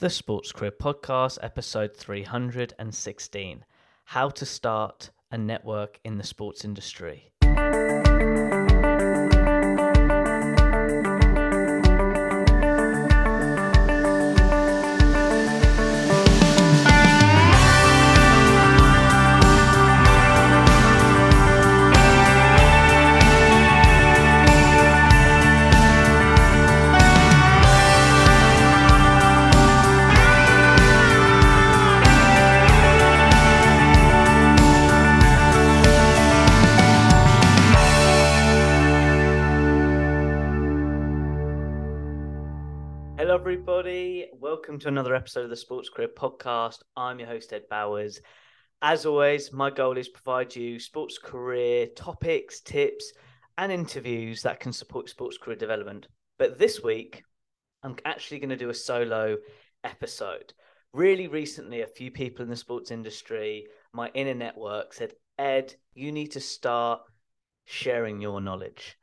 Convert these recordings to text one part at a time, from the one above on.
The Sports Career Podcast, episode 316 How to Start a Network in the Sports Industry. Everybody. Welcome to another episode of the Sports Career Podcast. I'm your host, Ed Bowers. As always, my goal is to provide you sports career topics, tips, and interviews that can support sports career development. But this week, I'm actually going to do a solo episode. Really recently, a few people in the sports industry, my inner network, said, Ed, you need to start sharing your knowledge.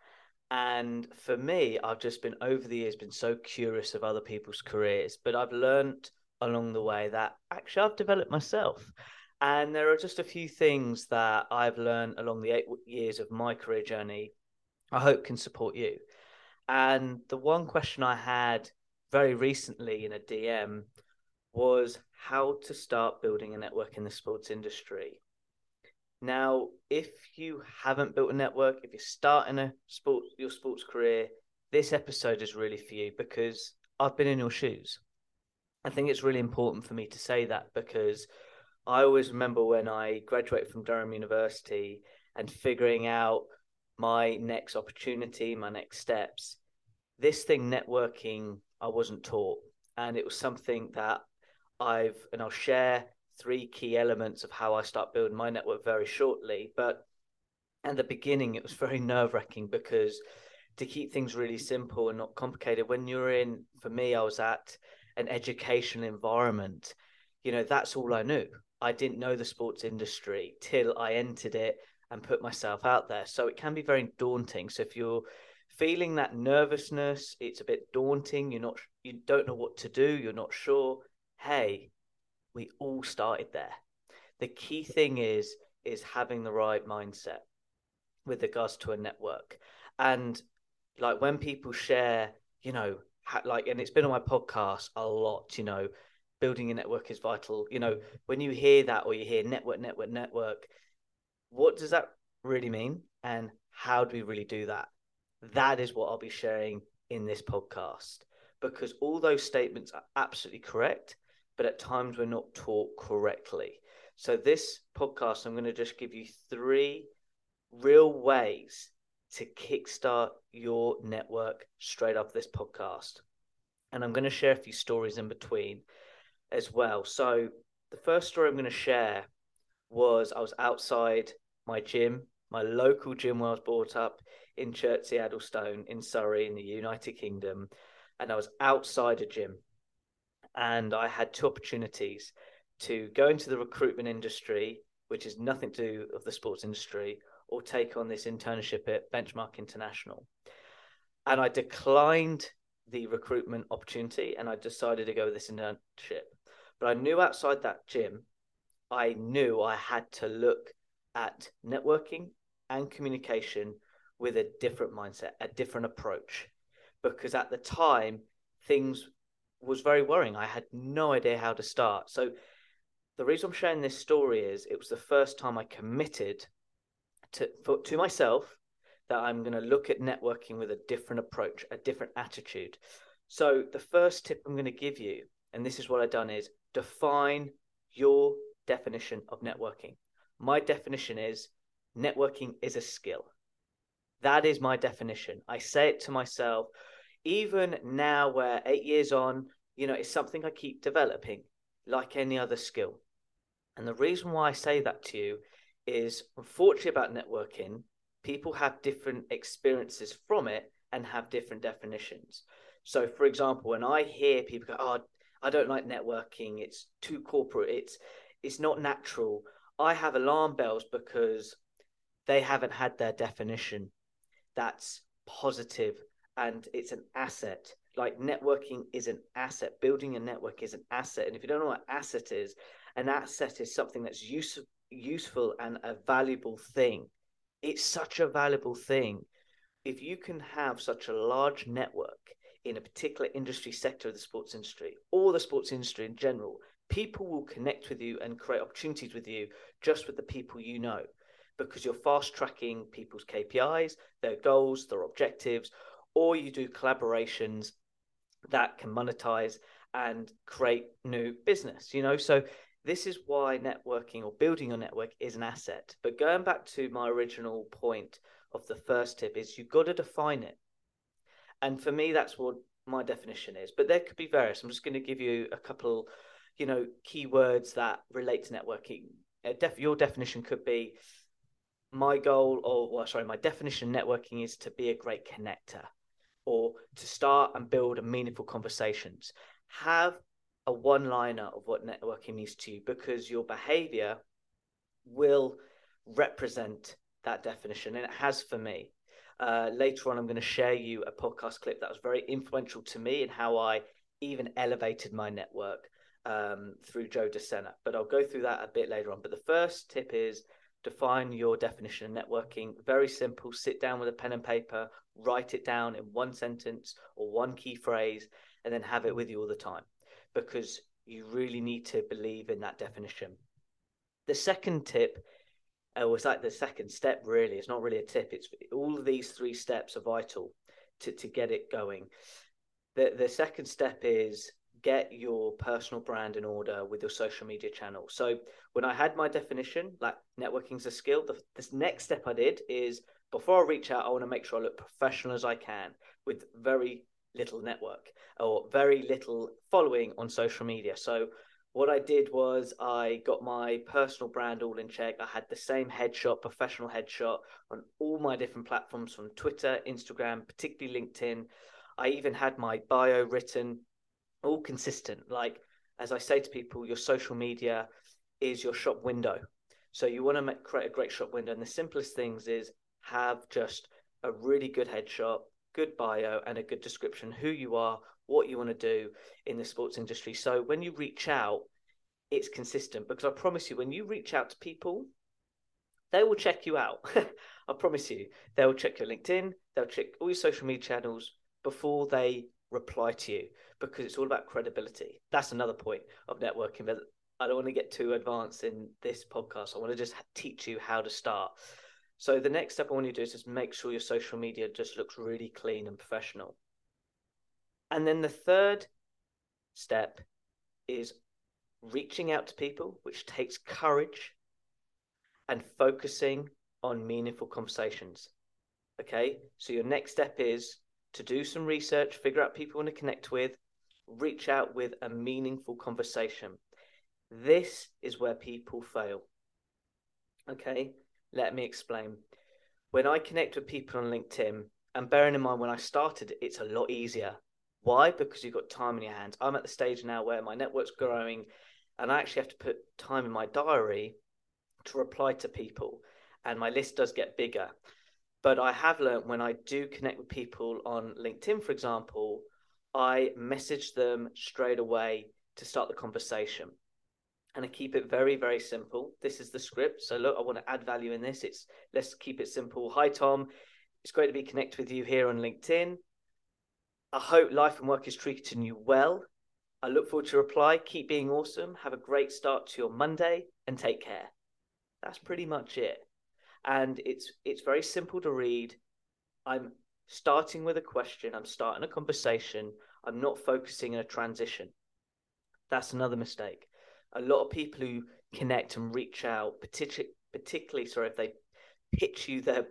And for me, I've just been over the years been so curious of other people's careers, but I've learned along the way that actually I've developed myself. And there are just a few things that I've learned along the eight years of my career journey I hope can support you. And the one question I had very recently in a DM was how to start building a network in the sports industry. Now, if you haven't built a network, if you're starting a sports your sports career, this episode is really for you because I've been in your shoes. I think it's really important for me to say that because I always remember when I graduated from Durham University and figuring out my next opportunity, my next steps. This thing, networking, I wasn't taught. And it was something that I've, and I'll share three key elements of how I start building my network very shortly. But at the beginning, it was very nerve wracking because to keep things really simple and not complicated, when you're in, for me, I was at an educational environment, you know, that's all I knew. I didn't know the sports industry till I entered it and put myself out there. So it can be very daunting. So if you're feeling that nervousness, it's a bit daunting, you're not you don't know what to do, you're not sure, hey, we all started there. The key thing is is having the right mindset with regards to a network. And like when people share, you know, like and it's been on my podcast a lot, you know, building a network is vital. You know, when you hear that or you hear network, network, network, what does that really mean? And how do we really do that? That is what I'll be sharing in this podcast because all those statements are absolutely correct but at times we're not taught correctly. So, this podcast, I'm going to just give you three real ways to kickstart your network straight off this podcast. And I'm going to share a few stories in between as well. So, the first story I'm going to share was I was outside my gym, my local gym where I was brought up in Chertsey Addlestone in Surrey in the United Kingdom. And I was outside a gym and I had two opportunities to go into the recruitment industry, which is nothing to do of the sports industry, or take on this internship at Benchmark International. And I declined the recruitment opportunity and I decided to go with this internship. But I knew outside that gym, I knew I had to look at networking and communication with a different mindset, a different approach. Because at the time, things was very worrying. I had no idea how to start. So the reason I'm sharing this story is it was the first time I committed to for, to myself that I'm going to look at networking with a different approach, a different attitude. So the first tip I'm going to give you, and this is what I've done, is define your definition of networking. My definition is networking is a skill. That is my definition. I say it to myself even now we're eight years on, you know, it's something I keep developing like any other skill. And the reason why I say that to you is unfortunately about networking, people have different experiences from it and have different definitions. So, for example, when I hear people go, "Oh, I don't like networking. It's too corporate. It's it's not natural." I have alarm bells because they haven't had their definition that's positive and it's an asset like networking is an asset. Building a network is an asset. And if you don't know what asset is, an asset is something that's use, useful and a valuable thing. It's such a valuable thing. If you can have such a large network in a particular industry sector of the sports industry or the sports industry in general, people will connect with you and create opportunities with you just with the people you know because you're fast tracking people's KPIs, their goals, their objectives, or you do collaborations that can monetize and create new business, you know? So this is why networking or building your network is an asset. But going back to my original point of the first tip is you've got to define it. And for me, that's what my definition is. But there could be various. I'm just going to give you a couple, you know, keywords that relate to networking. Your definition could be my goal, or well, sorry, my definition networking is to be a great connector or to start and build meaningful conversations. Have a one liner of what networking means to you because your behavior will represent that definition, and it has for me. Uh, later on, I'm going to share you a podcast clip that was very influential to me in how I even elevated my network um, through Joe DeSena. But I'll go through that a bit later on. But the first tip is define your definition of networking. Very simple. Sit down with a pen and paper, write it down in one sentence or one key phrase, and then have it with you all the time because you really need to believe in that definition. The second tip uh, was like the second step, really. It's not really a tip. It's all of these three steps are vital to, to get it going. The, the second step is get your personal brand in order with your social media channel. So when I had my definition, like networking's a skill, the, this next step I did is before I reach out, I want to make sure I look professional as I can with very little network or very little following on social media. So what I did was I got my personal brand all in check. I had the same headshot, professional headshot on all my different platforms from Twitter, Instagram, particularly LinkedIn. I even had my bio written all consistent. Like as I say to people, your social media is your shop window. So you want to make, create a great shop window, and the simplest things is have just a really good headshot, good bio, and a good description who you are, what you want to do in the sports industry. So when you reach out, it's consistent because I promise you, when you reach out to people, they will check you out. I promise you, they'll check your LinkedIn, they'll check all your social media channels before they reply to you because it's all about credibility. That's another point of networking. But I don't want to get too advanced in this podcast. I want to just teach you how to start. So the next step I want you to do is just make sure your social media just looks really clean and professional. And then the third step is reaching out to people, which takes courage and focusing on meaningful conversations. Okay, so your next step is to do some research, figure out people you want to connect with, reach out with a meaningful conversation. This is where people fail. Okay, let me explain. When I connect with people on LinkedIn, and bearing in mind when I started, it's a lot easier. Why? Because you've got time in your hands. I'm at the stage now where my network's growing, and I actually have to put time in my diary to reply to people, and my list does get bigger. But I have learned when I do connect with people on LinkedIn, for example, I message them straight away to start the conversation. And I keep it very, very simple. This is the script. So look, I want to add value in this. It's let's keep it simple. Hi Tom. It's great to be connected with you here on LinkedIn. I hope life and work is treating you well. I look forward to your reply. Keep being awesome. Have a great start to your Monday and take care. That's pretty much it and it's it's very simple to read. I'm starting with a question. I'm starting a conversation. I'm not focusing in a transition. That's another mistake. A lot of people who connect and reach out, particularly, particularly sorry, if they pitch you their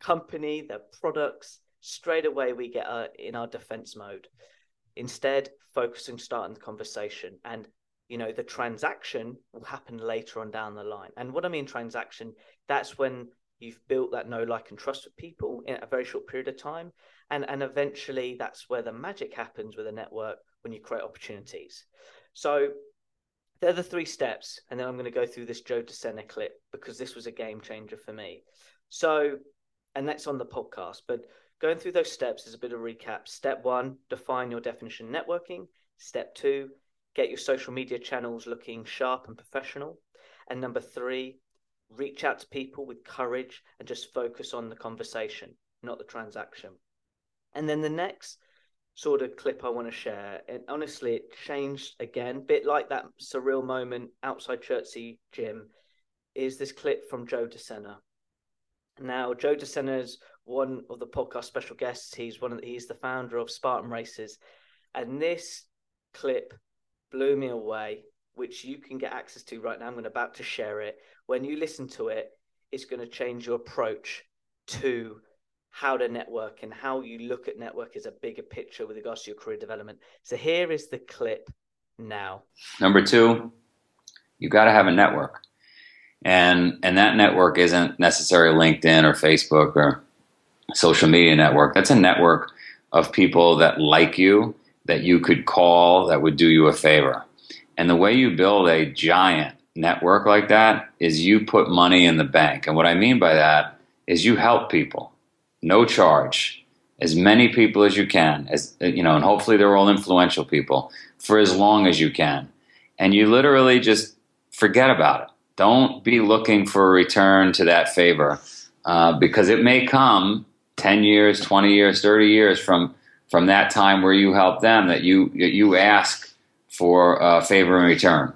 company, their products, straight away we get uh, in our defense mode. Instead, focusing, starting the conversation, and you know the transaction will happen later on down the line and what i mean transaction that's when you've built that know like and trust with people in a very short period of time and and eventually that's where the magic happens with a network when you create opportunities so they're the three steps and then i'm going to go through this joe DeSena clip because this was a game changer for me so and that's on the podcast but going through those steps is a bit of recap. Step one, define your definition networking. Step two, get your social media channels looking sharp and professional. And number three, reach out to people with courage and just focus on the conversation, not the transaction. And then the next sort of clip I want to share, and honestly, it changed again, bit like that surreal moment outside Chertsey Gym, is this clip from Joe DeSena. Now, Joe DeSena is one of the podcast special guests. He's one of the, he's the founder of Spartan Races, and this clip blew me away, which you can get access to right now. I'm gonna about to share it. When you listen to it, it's going to change your approach to how to network and how you look at network as a bigger picture with regards to your career development. So here is the clip now. Number two, you got to have a network. And and that network isn't necessarily LinkedIn or Facebook or social media network. That's a network of people that like you, that you could call, that would do you a favor. And the way you build a giant network like that is you put money in the bank. And what I mean by that is you help people, no charge, as many people as you can, as you know, and hopefully they're all influential people for as long as you can. And you literally just forget about it. Don't be looking for a return to that favor uh, because it may come 10 years, 20 years, 30 years from from that time where you help them that you you ask for a favor in return,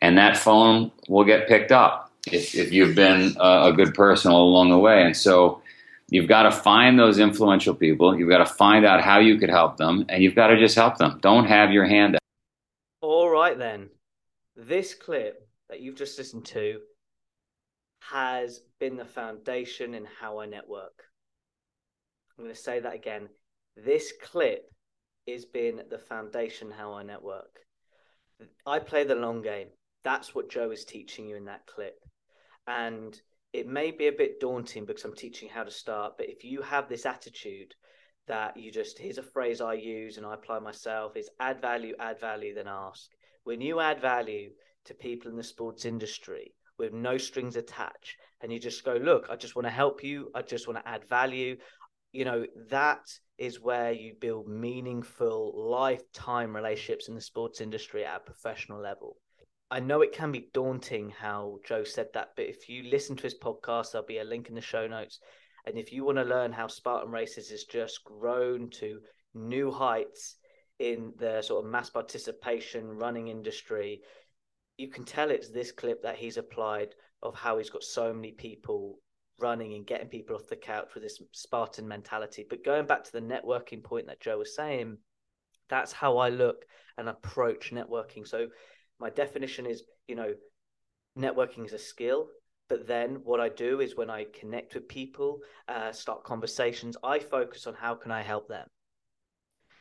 and that phone will get picked up if, if you've been a, a good person all along the way. And so you've got to find those influential people. You've got to find out how you could help them, and you've got to just help them. Don't have your hand out. All right, then. This clip that you've just listened to has been the foundation in how I network. I'm going to say that again. This clip is been the foundation how I network. I play the long game. That's what Joe is teaching you in that clip. And it may be a bit daunting because I'm teaching how to start, but if you have this attitude that you just, here's a phrase I use and I apply myself is add value, add value, then ask. When you add value to people in the sports industry with no strings attached, and you just go, look, I just want to help you, I just want to add value, you know, that is where you build meaningful lifetime relationships in the sports industry at a professional level. I know it can be daunting how Joe said that, but if you listen to his podcast, there'll be a link in the show notes. And if you want to learn how Spartan Races has just grown to new heights in the sort of mass participation running industry, you can tell it's this clip that he's applied of how he's got so many people running and getting people off the couch with this Spartan mentality. But going back to the networking point that Joe was saying, that's how I look and approach networking. So my definition is, you know, networking is a skill. But then what I do is when I connect with people, uh, start conversations, I focus on how can I help them.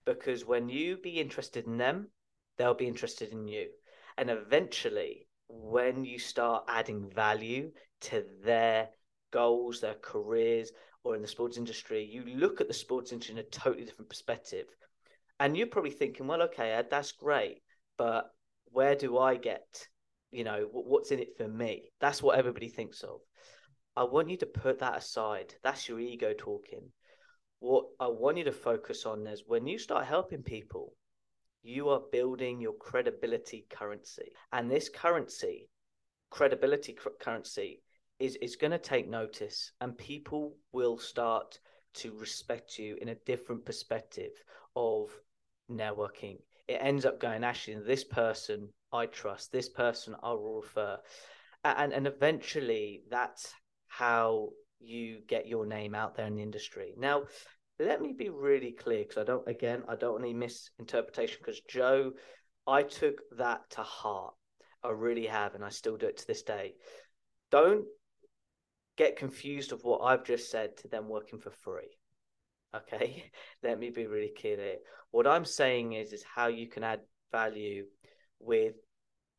Because when you be interested in them, they'll be interested in you. And eventually, when you start adding value to their goals, their careers, or in the sports industry, you look at the sports industry in a totally different perspective. And you're probably thinking, well, okay, Ed, that's great, but where do I get, you know, what's in it for me? That's what everybody thinks of. I want you to put that aside. That's your ego talking. What I want you to focus on is when you start helping people, you are building your credibility currency. And this currency, credibility currency, is is going to take notice and people will start to respect you in a different perspective of networking. It ends up going actually this person i trust this person i will refer. And and eventually that's how you get your name out there in the industry. Now let me be really clear because i don't again i don't want any misinterpretation because joe i took that to heart. I really have and i still do it to this day. Don't get confused of what I've just said to them working for free. Okay, let me be really clear there. What I'm saying is is how you can add value with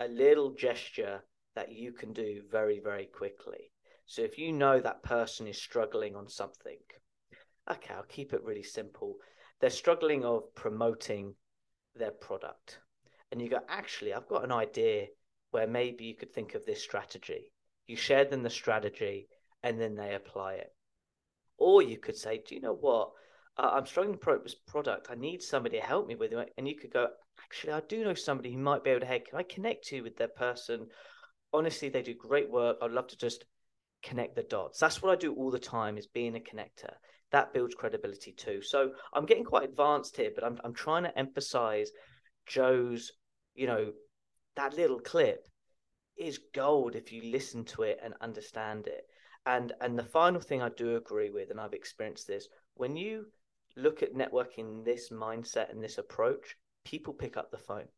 a little gesture that you can do very very quickly. So if you know that person is struggling on something, okay, I'll keep it really simple. They're struggling of promoting their product. And you go, actually, I've got an idea where maybe you could think of this strategy. You share them the strategy and then they apply it. Or you could say, do you know what? I'm struggling promote this product. I need somebody to help me with it. And you could go, actually, I do know somebody who might be able to, hey, can I connect you with that person? Honestly, they do great work. I'd love to just connect the dots. That's what I do all the time is being a connector. That builds credibility too. So I'm getting quite advanced here, but I'm I'm trying to emphasize Joe's, you know, that little clip is gold if you listen to it and understand it. And and the final thing I do agree with, and I've experienced this, when you look at networking this mindset and this approach, people pick up the phone.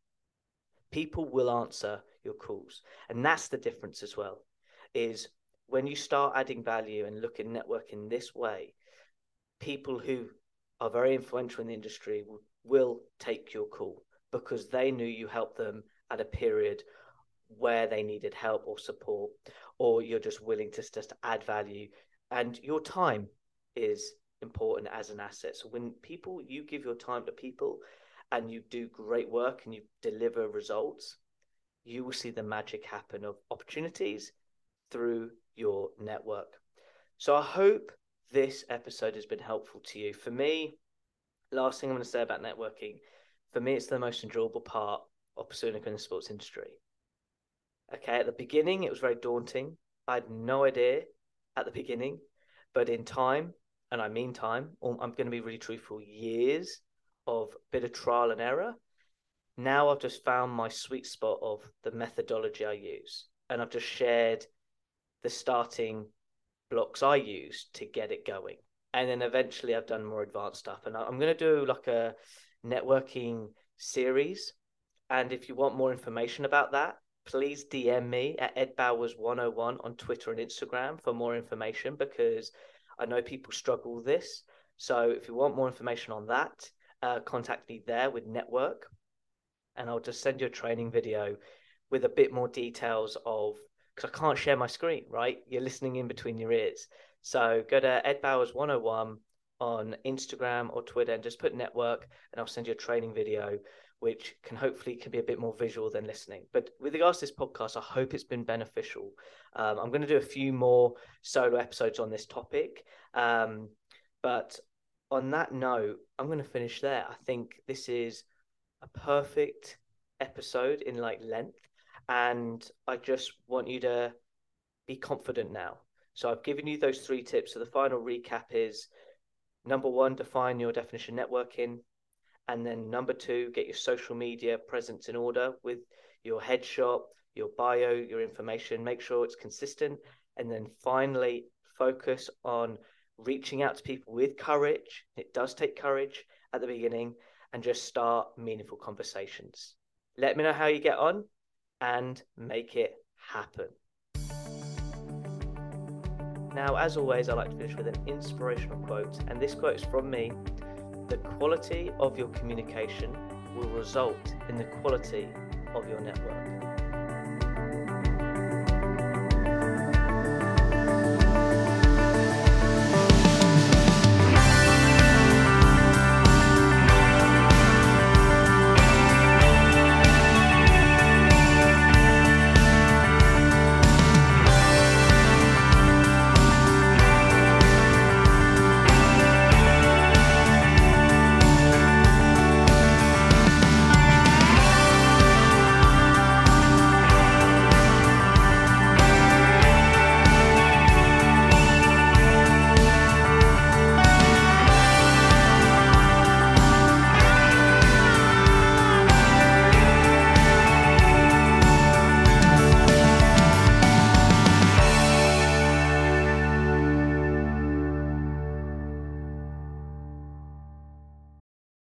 People will answer your calls. And that's the difference as well. Is when you start adding value and look at networking this way, people who are very influential in the industry will, will take your call because they knew you helped them at a period where they needed help or support, or you're just willing to just add value. And your time is important as an asset. So when people, you give your time to people and you do great work and you deliver results, you will see the magic happen of opportunities through your network. So I hope this episode has been helpful to you. For me, last thing I'm going to say about networking, for me, it's the most enjoyable part of pursuing in the sports industry. Okay, at the beginning, it was very daunting. I had no idea at the beginning, but in time, and I mean time, I'm going to be really truthful, years of bit of trial and error. Now I've just found my sweet spot of the methodology I use, and I've just shared the starting blocks I use to get it going. And then eventually I've done more advanced stuff. And I'm going to do like a networking series. And if you want more information about that, please DM me at Ed Bowers 101 on Twitter and Instagram for more information because I know people struggle with this. So if you want more information on that, uh, contact me there with Network, and I'll just send you a training video with a bit more details of because I can't share my screen, right? You're listening in between your ears. So go to Ed Bowers 101 on Instagram or Twitter and just put network, and I'll send you a training video which can hopefully can be a bit more visual than listening. But with regards to this podcast, I hope it's been beneficial. Um, I'm going to do a few more solo episodes on this topic, um, but on that note, I'm going to finish there. I think this is a perfect episode in like length, and I just want you to be confident now. So I've given you those three tips. So the final recap is number one, define your definition networking. And then number two, get your social media presence in order with your headshot, your bio, your information. Make sure it's consistent. And then finally, focus on reaching out to people with courage. It does take courage at the beginning and just start meaningful conversations. Let me know how you get on and make it happen. Now, as always, I like to finish with an inspirational quote, and this quote is from me the quality of your communication will result in the quality of your network.